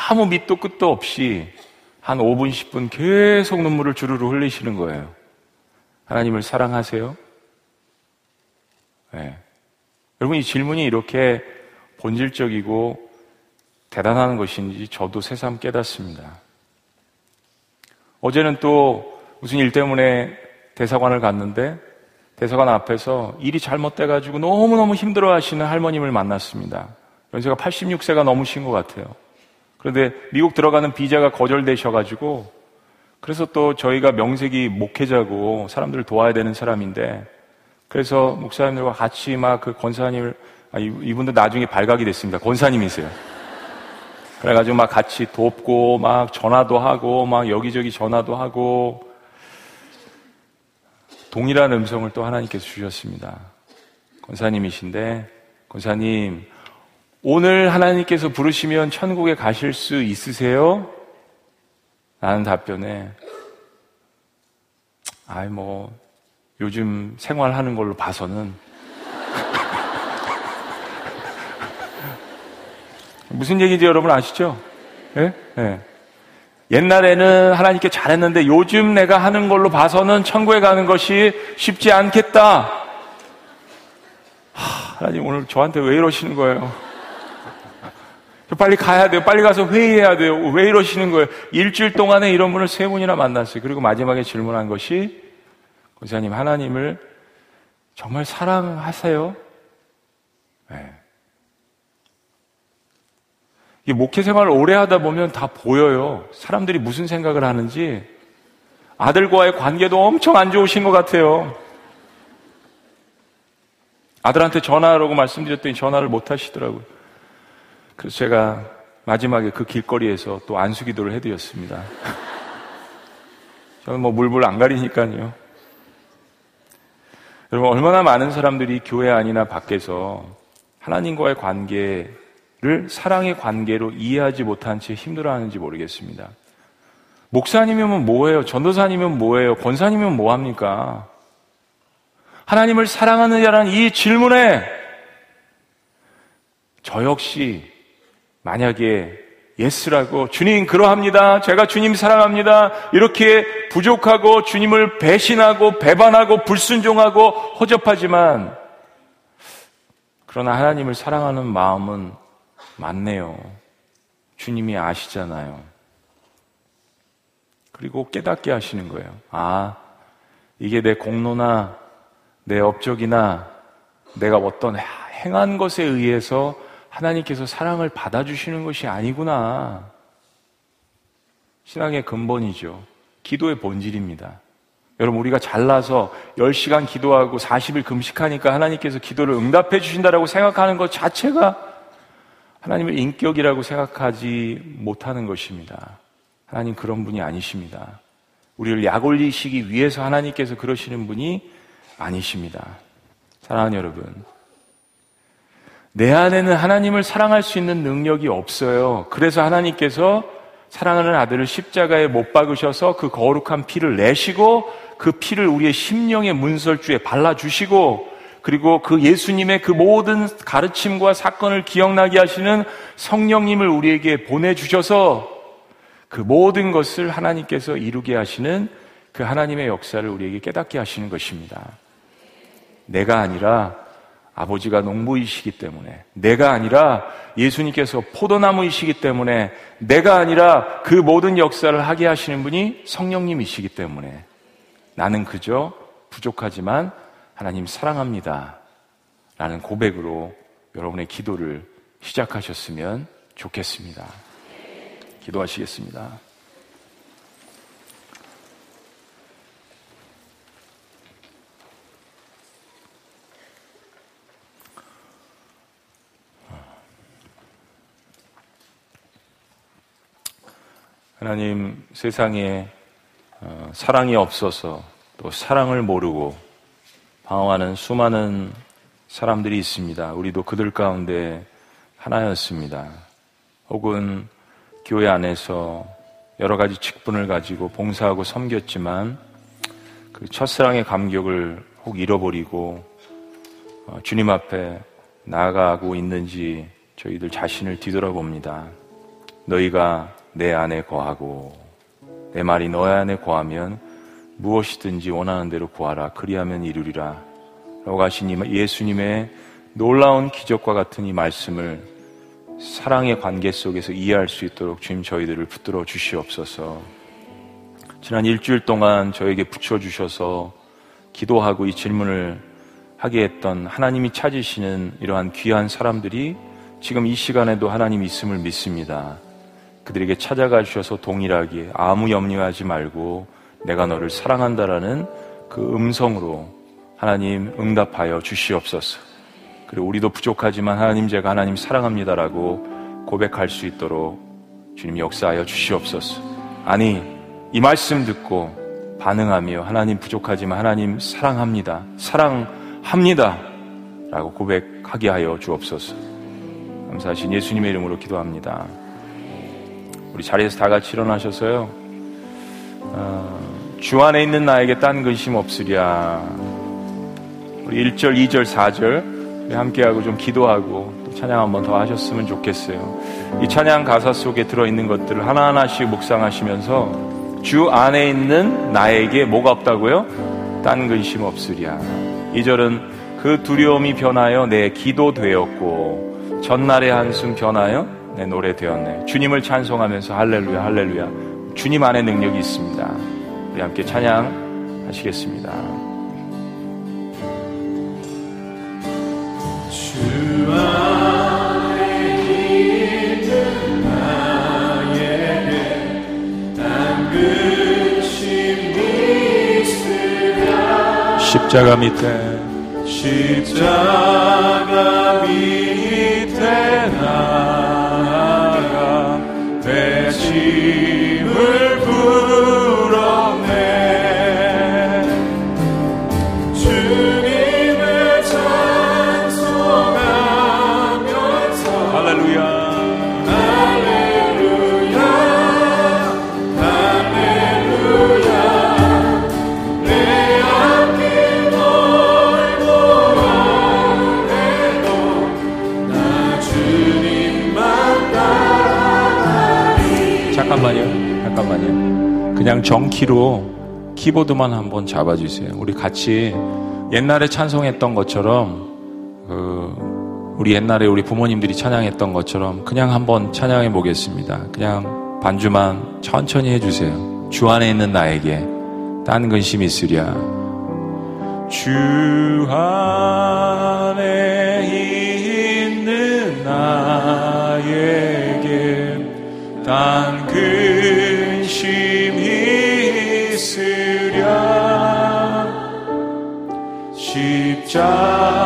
아무 밑도 끝도 없이 한 5분, 10분 계속 눈물을 주르르 흘리시는 거예요. 하나님을 사랑하세요? 네. 여러분 이 질문이 이렇게 본질적이고 대단한 것인지 저도 새삼 깨닫습니다. 어제는 또 무슨 일 때문에 대사관을 갔는데 대사관 앞에서 일이 잘못돼가지고 너무너무 힘들어 하시는 할머님을 만났습니다. 연세가 86세가 넘으신 것 같아요. 그런데 미국 들어가는 비자가 거절되셔가지고 그래서 또 저희가 명색이 목회자고 사람들을 도와야 되는 사람인데 그래서 목사님들과 같이 막 그 권사님을 아, 이분도 나중에 발각이 됐습니다. 권사님이세요. 그래가지고 막 같이 돕고 막 전화도 하고 막 여기저기 전화도 하고 동일한 음성을 또 하나님께서 주셨습니다. 권사님이신데 권사님 오늘 하나님께서 부르시면 천국에 가실 수 있으세요? 라는 답변에 아이 뭐 요즘 생활하는 걸로 봐서는 무슨 얘기인지 여러분 아시죠? 예? 예. 옛날에는 하나님께 잘했는데 요즘 내가 하는 걸로 봐서는 천국에 가는 것이 쉽지 않겠다. 하, 하나님 오늘 저한테 왜 이러시는 거예요? 빨리 가야 돼요. 빨리 가서 회의해야 돼요. 왜 이러시는 거예요? 일주일 동안에 이런 분을 세 분이나 만났어요. 그리고 마지막에 질문한 것이 권사님 하나님을 정말 사랑하세요? 네. 이 목회 생활을 오래 하다 보면 다 보여요. 사람들이 무슨 생각을 하는지 아들과의 관계도 엄청 안 좋으신 것 같아요. 아들한테 전화하라고 말씀드렸더니 전화를 못 하시더라고요. 그래서 제가 마지막에 그 길거리에서 또 안수 기도를 해드렸습니다. 저는 뭐 물불 안 가리니까요. 여러분, 얼마나 많은 사람들이 교회 안이나 밖에서 하나님과의 관계 를 사랑의 관계로 이해하지 못한 채 힘들어하는지 모르겠습니다. 목사님이면 뭐예요? 전도사님이면 뭐예요? 권사님이면 뭐합니까? 하나님을 사랑하느냐라는 이 질문에 저 역시 만약에 yes라고 주님 그러합니다. 제가 주님 사랑합니다. 이렇게 부족하고 주님을 배신하고 배반하고 불순종하고 허접하지만 그러나 하나님을 사랑하는 마음은 맞네요. 주님이 아시잖아요. 그리고 깨닫게 하시는 거예요. 아, 이게 내 공로나 내 업적이나 내가 어떤 행한 것에 의해서 하나님께서 사랑을 받아주시는 것이 아니구나. 신앙의 근본이죠. 기도의 본질입니다. 여러분, 우리가 잘나서 10시간 기도하고 40일 금식하니까 하나님께서 기도를 응답해 주신다라고 생각하는 것 자체가 하나님을 인격이라고 생각하지 못하는 것입니다. 하나님 그런 분이 아니십니다. 우리를 약 올리시기 위해서 하나님께서 그러시는 분이 아니십니다. 사랑하는 여러분. 내 안에는 하나님을 사랑할 수 있는 능력이 없어요. 그래서 하나님께서 사랑하는 아들을 십자가에 못 박으셔서 그 거룩한 피를 내시고 그 피를 우리의 심령의 문설주에 발라주시고 그리고 그 예수님의 그 모든 가르침과 사건을 기억나게 하시는 성령님을 우리에게 보내주셔서 그 모든 것을 하나님께서 이루게 하시는 그 하나님의 역사를 우리에게 깨닫게 하시는 것입니다. 내가 아니라 아버지가 농부이시기 때문에, 내가 아니라 예수님께서 포도나무이시기 때문에, 내가 아니라 그 모든 역사를 하게 하시는 분이 성령님이시기 때문에, 나는 그저 부족하지만 하나님 사랑합니다. 라는 고백으로 여러분의 기도를 시작하셨으면 좋겠습니다. 기도하시겠습니다. 하나님 세상에 어, 사랑이 없어서 또 사랑을 모르고 방황하는 수많은 사람들이 있습니다. 우리도 그들 가운데 하나였습니다. 혹은 교회 안에서 여러 가지 직분을 가지고 봉사하고 섬겼지만 그 첫사랑의 감격을 혹 잃어버리고 어, 주님 앞에 나아가고 있는지 저희들 자신을 뒤돌아봅니다. 너희가 내 안에 거하고 내 말이 너희 안에 거하면 무엇이든지 원하는 대로 구하라. 그리하면 이루리라. 라고 하신 예수님의 놀라운 기적과 같은 이 말씀을 사랑의 관계 속에서 이해할 수 있도록 주님 저희들을 붙들어 주시옵소서. 지난 일주일 동안 저에게 붙여 주셔서 기도하고 이 질문을 하게 했던 하나님이 찾으시는 이러한 귀한 사람들이 지금 이 시간에도 하나님 있음을 믿습니다. 그들에게 찾아가 주셔서 동일하게 아무 염려하지 말고 내가 너를 사랑한다라는 그 음성으로 하나님 응답하여 주시옵소서. 그리고 우리도 부족하지만 하나님 제가 하나님 사랑합니다라고 고백할 수 있도록 주님 역사하여 주시옵소서. 아니, 이 말씀 듣고 반응하며 하나님 부족하지만 하나님 사랑합니다. 사랑합니다. 라고 고백하게 하여 주옵소서. 감사하신 예수님의 이름으로 기도합니다. 우리 자리에서 다 같이 일어나셔서요. 어, 주 안에 있는 나에게 딴 근심 없으랴. 우리 1절, 2절, 4절 함께하고 좀 기도하고 또 찬양 한번 더 하셨으면 좋겠어요. 이 찬양 가사 속에 들어있는 것들을 하나하나씩 묵상하시면서 주 안에 있는 나에게 뭐가 없다고요? 딴 근심 없으랴. 2절은 그 두려움이 변하여 내 기도 되었고 전날의 한숨 변하여 내 노래 되었네. 주님을 찬송하면서 할렐루야, 할렐루야. 주님 안에 능력이 있습니다. 우리 함께 찬양 하시겠습니다. 주 안에 십자가 밑에 십자가 밑에 나 그냥 정키로 키보드만 한번 잡아주세요. 우리 같이 옛날에 찬송했던 것처럼 그 우리 옛날에 우리 부모님들이 찬양했던 것처럼 그냥 한번 찬양해 보겠습니다. 그냥 반주만 천천히 해주세요. 주 안에 있는 나에게 딴 근심 있으랴. 주 안에 있는 나에게 딴 근심 있으랴. 십자가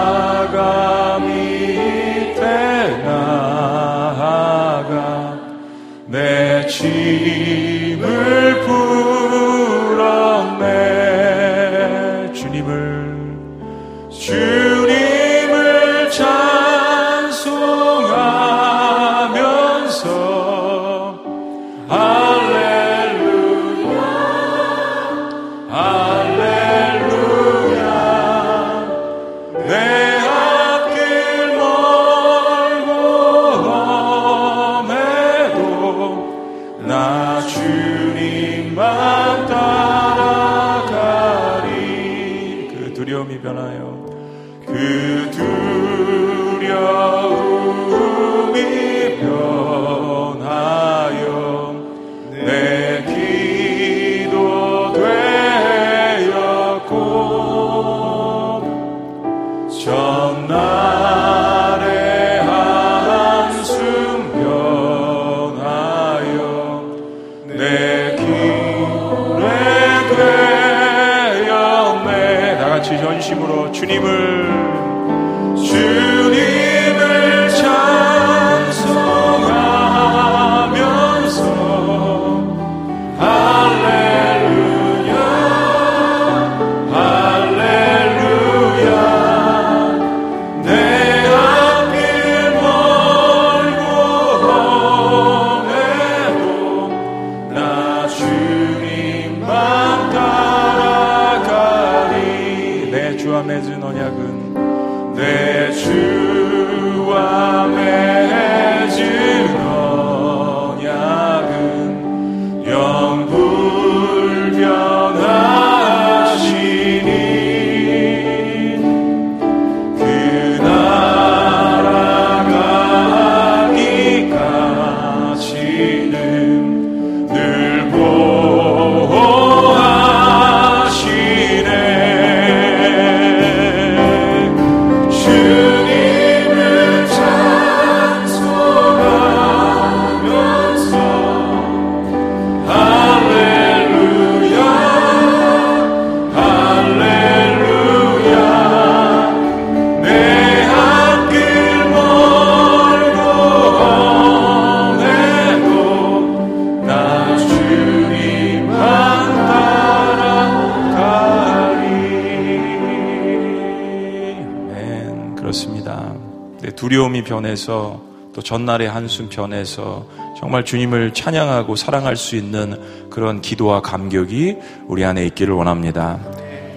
전날의 한숨 변해서 정말 주님을 찬양하고 사랑할 수 있는 그런 기도와 감격이 우리 안에 있기를 원합니다.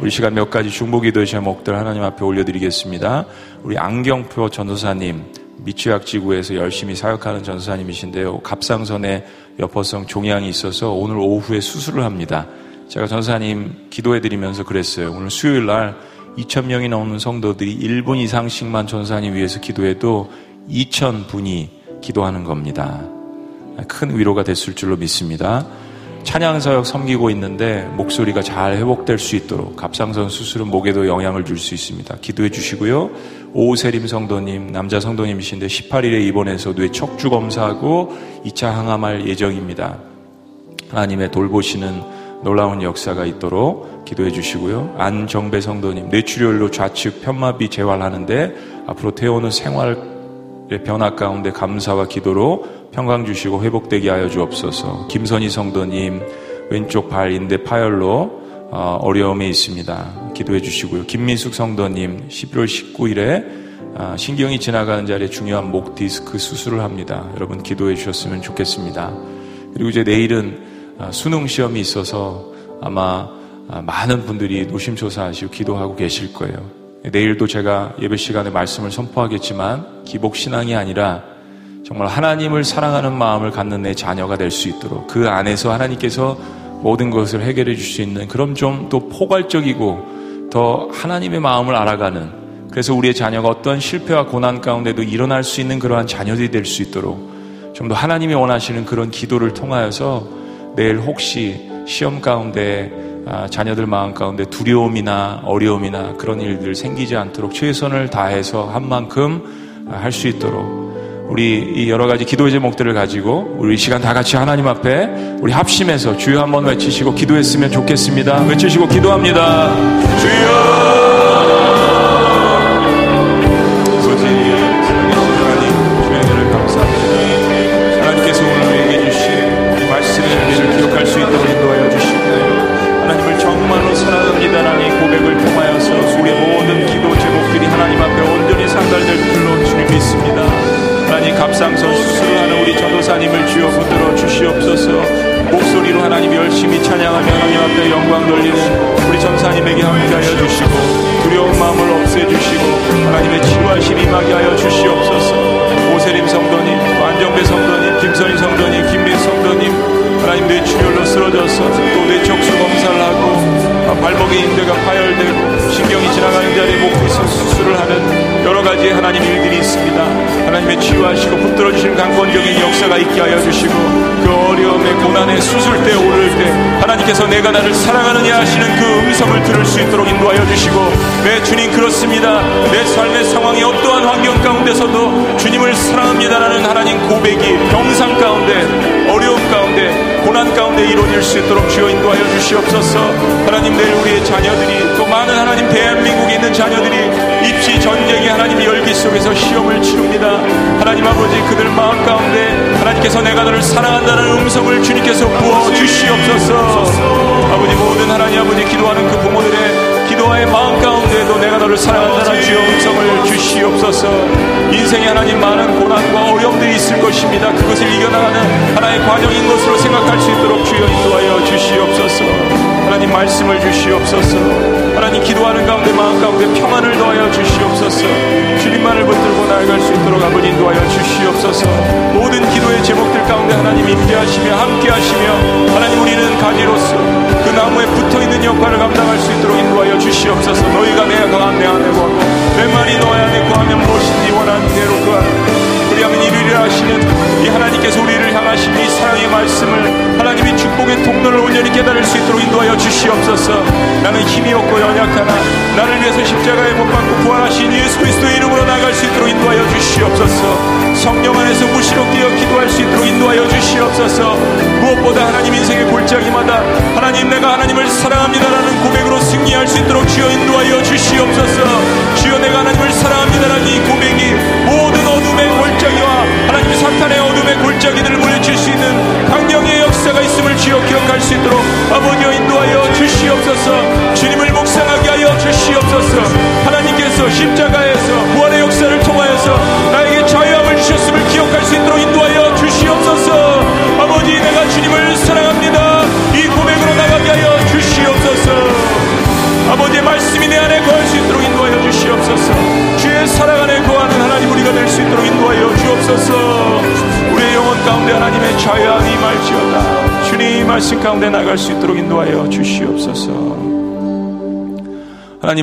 우리 시간 몇 가지 중보기도의 제목들 하나님 앞에 올려드리겠습니다. 우리 안경표 전도사님 미취학 지구에서 열심히 사역하는 전도사님이신데요. 갑상선에 여포성 종양이 있어서 오늘 오후에 수술을 합니다. 제가 전사님 기도해드리면서 그랬어요. 오늘 수요일 날 2,000명이 넘는 성도들이 1분 이상씩만 전사님 위해서 기도해도 2,000분이 기도하는 겁니다. 큰 위로가 됐을 줄로 믿습니다. 찬양사역 섬기고 있는데 목소리가 잘 회복될 수 있도록 갑상선 수술은 목에도 영향을 줄 수 있습니다. 기도해 주시고요. 오세림 성도님, 남자 성도님이신데 18일에 입원해서 뇌 척추 검사하고 2차 항암할 예정입니다. 하나님의 돌보시는 놀라운 역사가 있도록 기도해 주시고요. 안정배 성도님, 뇌출혈로 좌측 편마비 재활하는데 앞으로 태어는 생활의 변화 가운데 감사와 기도로 평강 주시고 회복되게 하여 주옵소서. 김선희 성도님, 왼쪽 발 인대 파열로 어, 어려움에 있습니다. 기도해 주시고요. 김민숙 성도님, 11월 19일에 아, 신경이 지나가는 자리에 중요한 목 디스크 수술을 합니다. 여러분 기도해 주셨으면 좋겠습니다. 그리고 이제 내일은 아, 수능 시험이 있어서 아마 아, 많은 분들이 노심초사하시고 기도하고 계실 거예요. 내일도 제가 예배 시간에 말씀을 선포하겠지만 기복 신앙이 아니라 정말 하나님을 사랑하는 마음을 갖는 내 자녀가 될 수 있도록 그 안에서 하나님께서 모든 것을 해결해 줄 수 있는 그런 좀또 포괄적이고 더 하나님의 마음을 알아가는 그래서 우리의 자녀가 어떤 실패와 고난 가운데도 일어날 수 있는 그러한 자녀들이 될 수 있도록 좀 더 하나님이 원하시는 그런 기도를 통하여서 내일 혹시 시험 가운데 아, 자녀들 마음 가운데 두려움이나 어려움이나 그런 일들 생기지 않도록 최선을 다해서 한 만큼 아, 할수 있도록 우리 이 여러 가지 기도의 제목들을 가지고 우리 시간 다 같이 하나님 앞에 우리 합심해서 주여 한번 외치시고 기도했으면 좋겠습니다. 외치시고 기도합니다. 주여!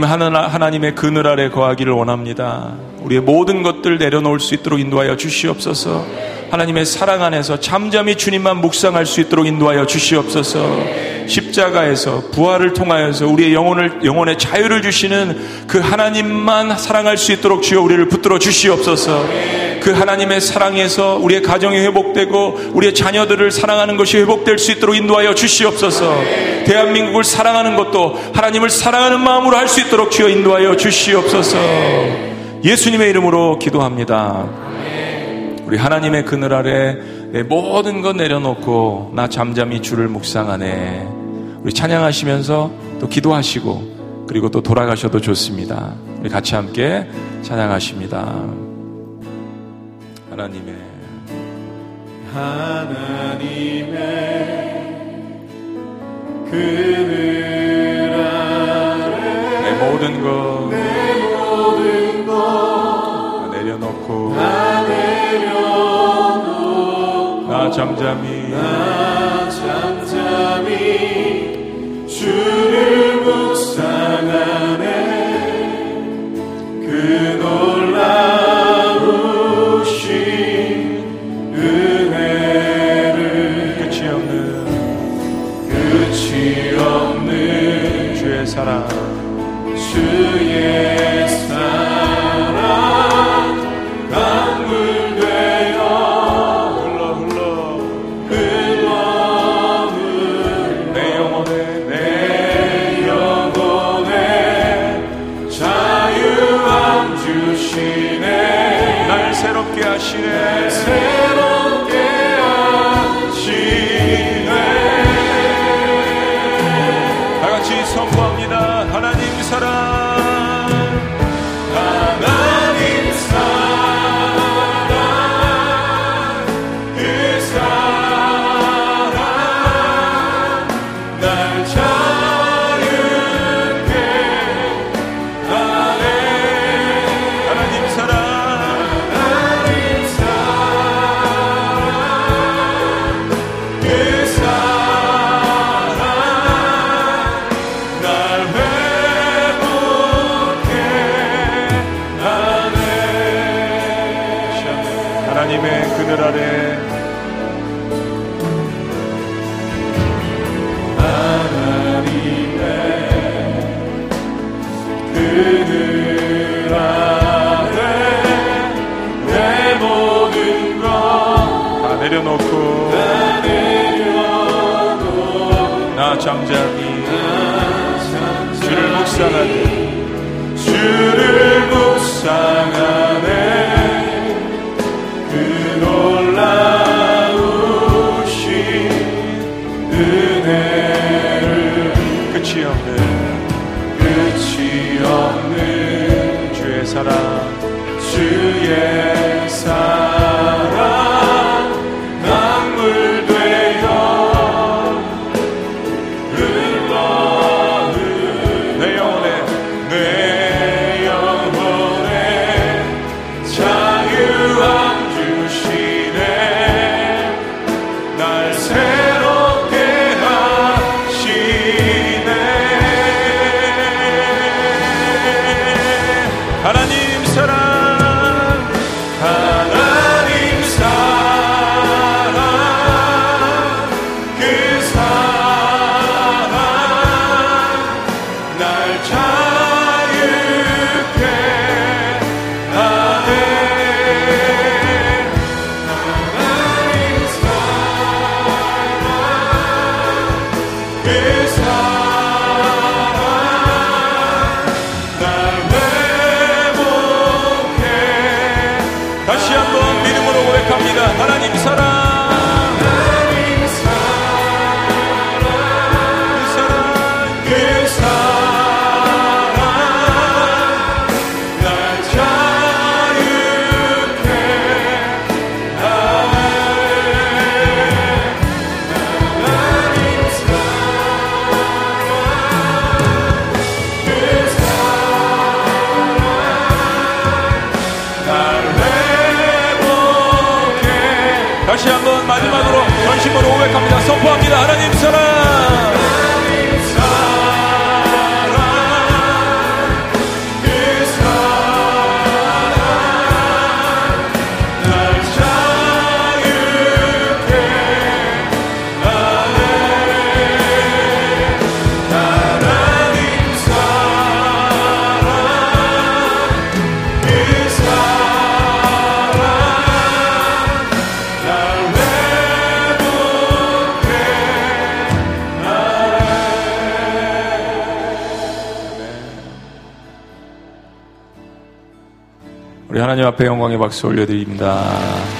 하나님 하나, 하나님의 그늘 아래 거하기를 원합니다. 우리의 모든 것들 내려놓을 수 있도록 인도하여 주시옵소서. 하나님의 사랑 안에서 잠잠히 주님만 묵상할 수 있도록 인도하여 주시옵소서. 십자가에서 부활을 통하여서 우리의 영혼을 영혼의 자유를 주시는 그 하나님만 사랑할 수 있도록 주여 우리를 붙들어 주시옵소서. 그 하나님의 사랑에서 우리의 가정이 회복되고 우리의 자녀들을 사랑하는 것이 회복될 수 있도록 인도하여 주시옵소서. 대한민국을 사랑하는 것도 하나님을 사랑하는 마음으로 할 수 있도록 주여 인도하여 주시옵소서. 예수님의 이름으로 기도합니다. 우리 하나님의 그늘 아래 내 모든 것 내려놓고 나 잠잠히 주를 묵상하네. 우리 찬양하시면서 또 기도하시고 그리고 또 돌아가셔도 좋습니다. 우리 같이 함께 찬양하십니다. 하나님의 하나님의 그늘 아래 내 모든 것 내 모든 것 내려놓고 다 내려놓고 나 잠잠히 나 잠잠히 주를 주 앞에 영광의 박수 올려드립니다.